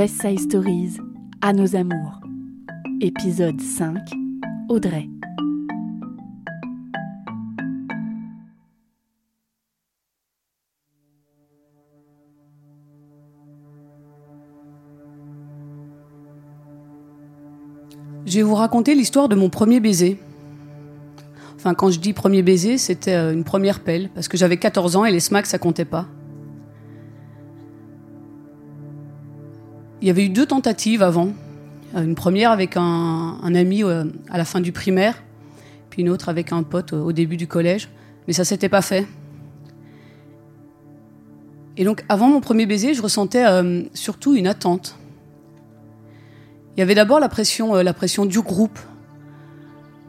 West Side Stories, à nos amours. Épisode 5, Audrey. Je vais vous raconter l'histoire de mon premier baiser. Enfin, quand je dis premier baiser, c'était euh, une première pelle, parce que j'avais 14 ans et les smacks, ça comptait pas. Il y avait eu deux tentatives avant. Euh, Une première avec un, ami euh, à la fin du primaire, puis une autre avec un pote au début du collège. Mais ça s'était pas fait. Et donc, avant mon premier baiser, je ressentais euh, surtout une attente. Il y avait d'abord la pression, euh, la pression du groupe,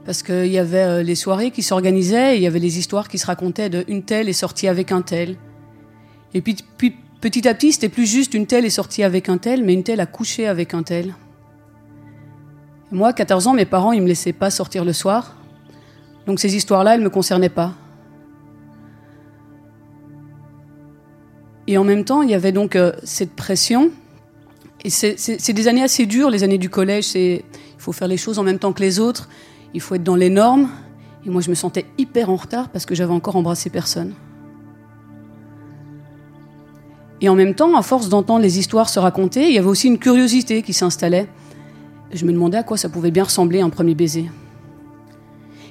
parce qu'il y avait euh, les soirées qui s'organisaient, il y avait les histoires qui se racontaient de une telle est sortie avec un tel. Et puis, puis petit à petit, c'était plus juste une telle est sortie avec un tel, mais une telle a couché avec un tel. Moi, à 14 ans, mes parents, ils me laissaient pas sortir le soir, donc ces histoires-là, elles me concernaient pas. Et en même temps, il y avait donc euh, cette pression. Et c'est- des années assez dures, les années du collège. Il faut faire les choses en même temps que les autres. Il faut être dans les normes. Et moi, je me sentais hyper en retard parce que j'avais encore embrassé personne. Et en même temps, à force d'entendre les histoires se raconter, il y avait aussi une curiosité qui s'installait. Je me demandais à quoi ça pouvait bien ressembler un premier baiser.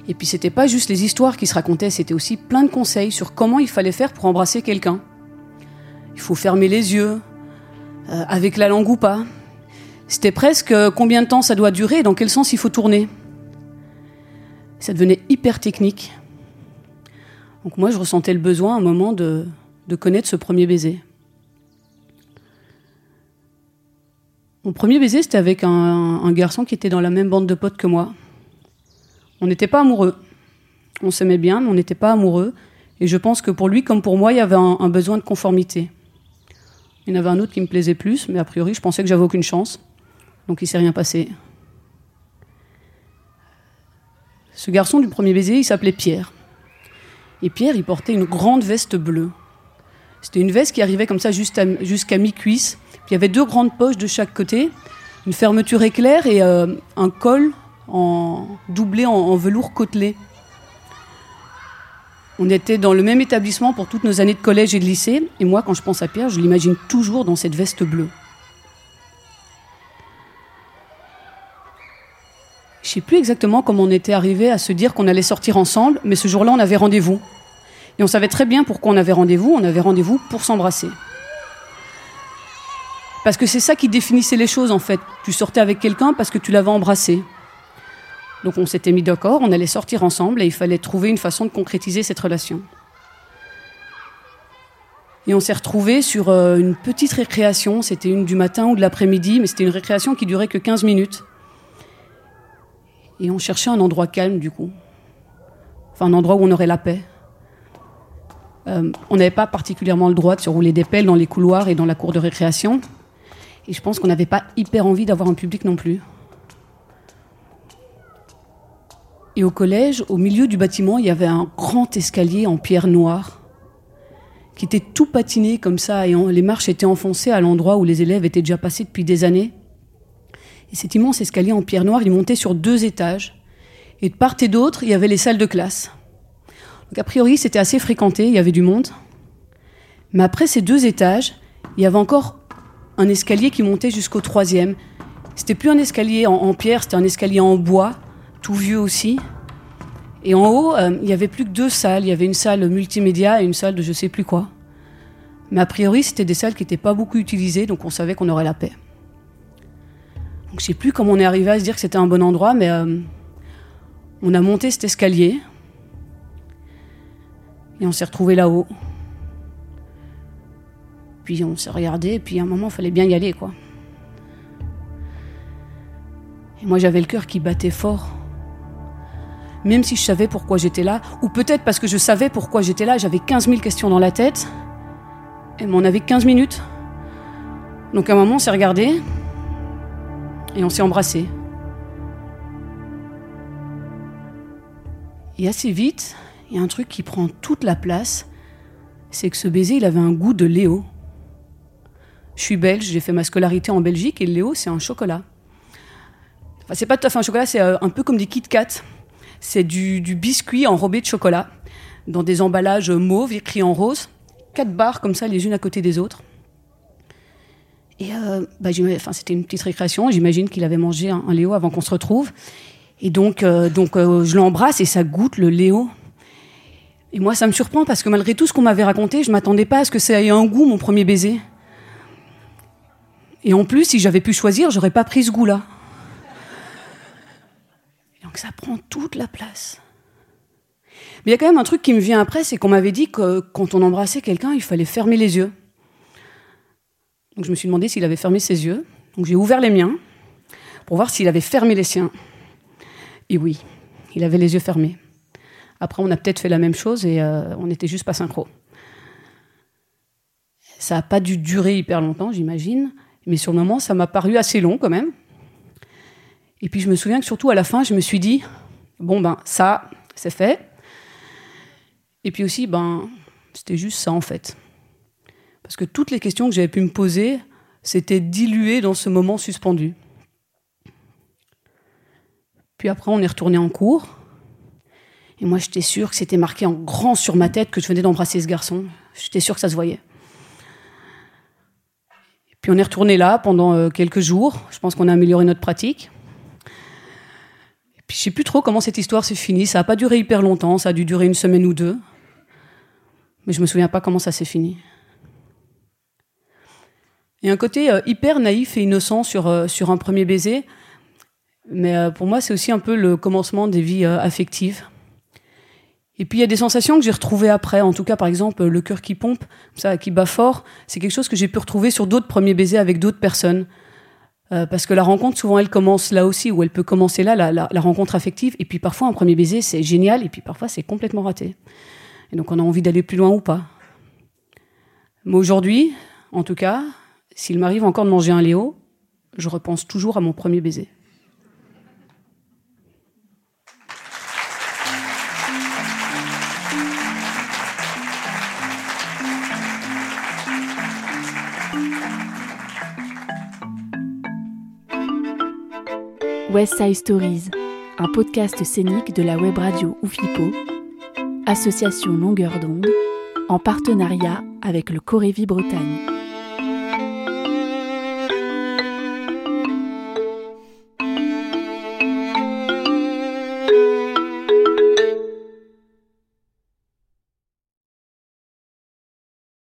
Et puis, c'était pas juste les histoires qui se racontaient, c'était aussi plein de conseils sur comment il fallait faire pour embrasser quelqu'un. Il faut fermer les yeux, euh, avec la langue ou pas. C'était presque euh, combien de temps ça doit durer et dans quel sens il faut tourner. Ça devenait hyper technique. Donc moi, je ressentais le besoin à un moment de, de connaître ce premier baiser. Mon premier baiser, c'était avec un, garçon qui était dans la même bande de potes que moi. On n'était pas amoureux. On s'aimait bien, mais on n'était pas amoureux. Et je pense que pour lui, comme pour moi, il y avait un, besoin de conformité. Il y en avait un autre qui me plaisait plus, mais a priori, je pensais que j'avais aucune chance. Donc il s'est rien passé. Ce garçon du premier baiser, il s'appelait Pierre. Et Pierre, il portait une grande veste bleue. C'était une veste qui arrivait comme ça jusqu'à mi-cuisse. Il y avait deux grandes poches de chaque côté, une fermeture éclair et euh, un col en, doublé en, velours côtelé. On était dans le même établissement pour toutes nos années de collège et de lycée. Et moi, quand je pense à Pierre, je l'imagine toujours dans cette veste bleue. Je sais plus exactement comment on était arrivé à se dire qu'on allait sortir ensemble, mais ce jour-là, on avait rendez-vous. Et on savait très bien pourquoi on avait rendez-vous. On avait rendez-vous pour s'embrasser. Parce que c'est ça qui définissait les choses, en fait. Tu sortais avec quelqu'un parce que tu l'avais embrassé. Donc on s'était mis d'accord, on allait sortir ensemble et il fallait trouver une façon de concrétiser cette relation. Et on s'est retrouvés sur euh, une petite récréation, c'était une du matin ou de l'après-midi, mais c'était une récréation qui durait que 15 minutes. Et on cherchait un endroit calme du coup. Enfin un endroit où on aurait la paix. Euh, on n'avait pas particulièrement le droit de se rouler des pelles dans les couloirs et dans la cour de récréation. Et je pense qu'on n'avait pas hyper envie d'avoir un public non plus. Et au collège, au milieu du bâtiment, il y avait un grand escalier en pierre noire qui était tout patiné comme ça et les marches étaient enfoncées à l'endroit où les élèves étaient déjà passés depuis des années. Et cet immense escalier en pierre noire, il montait sur deux étages. Et de part et d'autre, il y avait les salles de classe. Donc a priori, c'était assez fréquenté, il y avait du monde. Mais après ces deux étages, il y avait encore un escalier qui montait jusqu'au troisième. C'était plus un escalier en, pierre, c'était un escalier en bois, tout vieux aussi. Et en haut, euh, il y avait plus que deux salles. Il y avait une salle multimédia et une salle de je sais plus quoi. Mais a priori, c'était des salles qui n'étaient pas beaucoup utilisées, donc on savait qu'on aurait la paix. Donc je sais plus comment on est arrivé à se dire que c'était un bon endroit, mais euh, on a monté cet escalier et on s'est retrouvé là-haut. Puis on s'est regardé, et puis à un moment, il fallait bien y aller, quoi. Et moi, j'avais le cœur qui battait fort. Même si je savais pourquoi j'étais là, ou peut-être parce que je savais pourquoi j'étais là, j'avais 15 000 questions dans la tête, et on avait 15 minutes. Donc à un moment, on s'est regardé, et on s'est embrassé. Et assez vite, il y a un truc qui prend toute la place, c'est que ce baiser, il avait un goût de Léo. Je suis belge, j'ai fait ma scolarité en Belgique et Léo, c'est un chocolat. Enfin, c'est pas tout à fait un chocolat, c'est euh, un peu comme des Kit Kat. C'est du, biscuit enrobé de chocolat, dans des emballages mauves écrits en rose. Quatre barres comme ça, les unes à côté des autres. Et euh, bah, enfin, c'était une petite récréation. J'imagine qu'il avait mangé un, Léo avant qu'on se retrouve. Et donc, euh, donc euh, je l'embrasse et ça goûte le Léo. Et moi, ça me surprend parce que malgré tout ce qu'on m'avait raconté, je m'attendais pas à ce que ça ait un goût, mon premier baiser. Et en plus, si j'avais pu choisir, j'aurais pas pris ce goût-là. Donc ça prend toute la place. Mais il y a quand même un truc qui me vient après, c'est qu'on m'avait dit que quand on embrassait quelqu'un, il fallait fermer les yeux. Donc je me suis demandé s'il avait fermé ses yeux. Donc j'ai ouvert les miens pour voir s'il avait fermé les siens. Et oui, il avait les yeux fermés. Après, on a peut-être fait la même chose et euh, on n'était juste pas synchro. Ça n'a pas dû durer hyper longtemps, j'imagine, mais sur le moment, ça m'a paru assez long quand même. Et puis je me souviens que surtout à la fin, je me suis dit, bon ben ça, c'est fait. Et puis aussi, ben, c'était juste ça en fait. Parce que toutes les questions que j'avais pu me poser s'étaient diluées dans ce moment suspendu. Puis après, on est retourné en cours. Et moi, j'étais sûre que c'était marqué en grand sur ma tête que je venais d'embrasser ce garçon. J'étais sûre que ça se voyait. Puis on est retourné là pendant euh, quelques jours. Je pense qu'on a amélioré notre pratique. Et puis je sais plus trop comment cette histoire s'est finie. Ça n'a pas duré hyper longtemps. Ça a dû durer une semaine ou deux. Mais je me souviens pas comment ça s'est fini. Il y a un côté euh, hyper naïf et innocent sur, euh, sur un premier baiser. Mais pour moi, c'est aussi un peu le commencement des vies affectives. Et puis il y a des sensations que j'ai retrouvées après. En tout cas, par exemple, le cœur qui pompe, ça, qui bat fort, c'est quelque chose que j'ai pu retrouver sur d'autres premiers baisers avec d'autres personnes. Euh, parce que la rencontre, souvent, elle commence là aussi, ou elle peut commencer là, la, la, la rencontre affective. Et puis parfois, un premier baiser, c'est génial, et puis parfois, c'est complètement raté. Et donc, on a envie d'aller plus loin ou pas. Mais aujourd'hui, en tout cas, s'il m'arrive encore de manger un Léo, je repense toujours à mon premier baiser. West Side Stories, un podcast scénique de la web radio Oufipo, association longueur d'onde, en partenariat avec le Corévi Bretagne.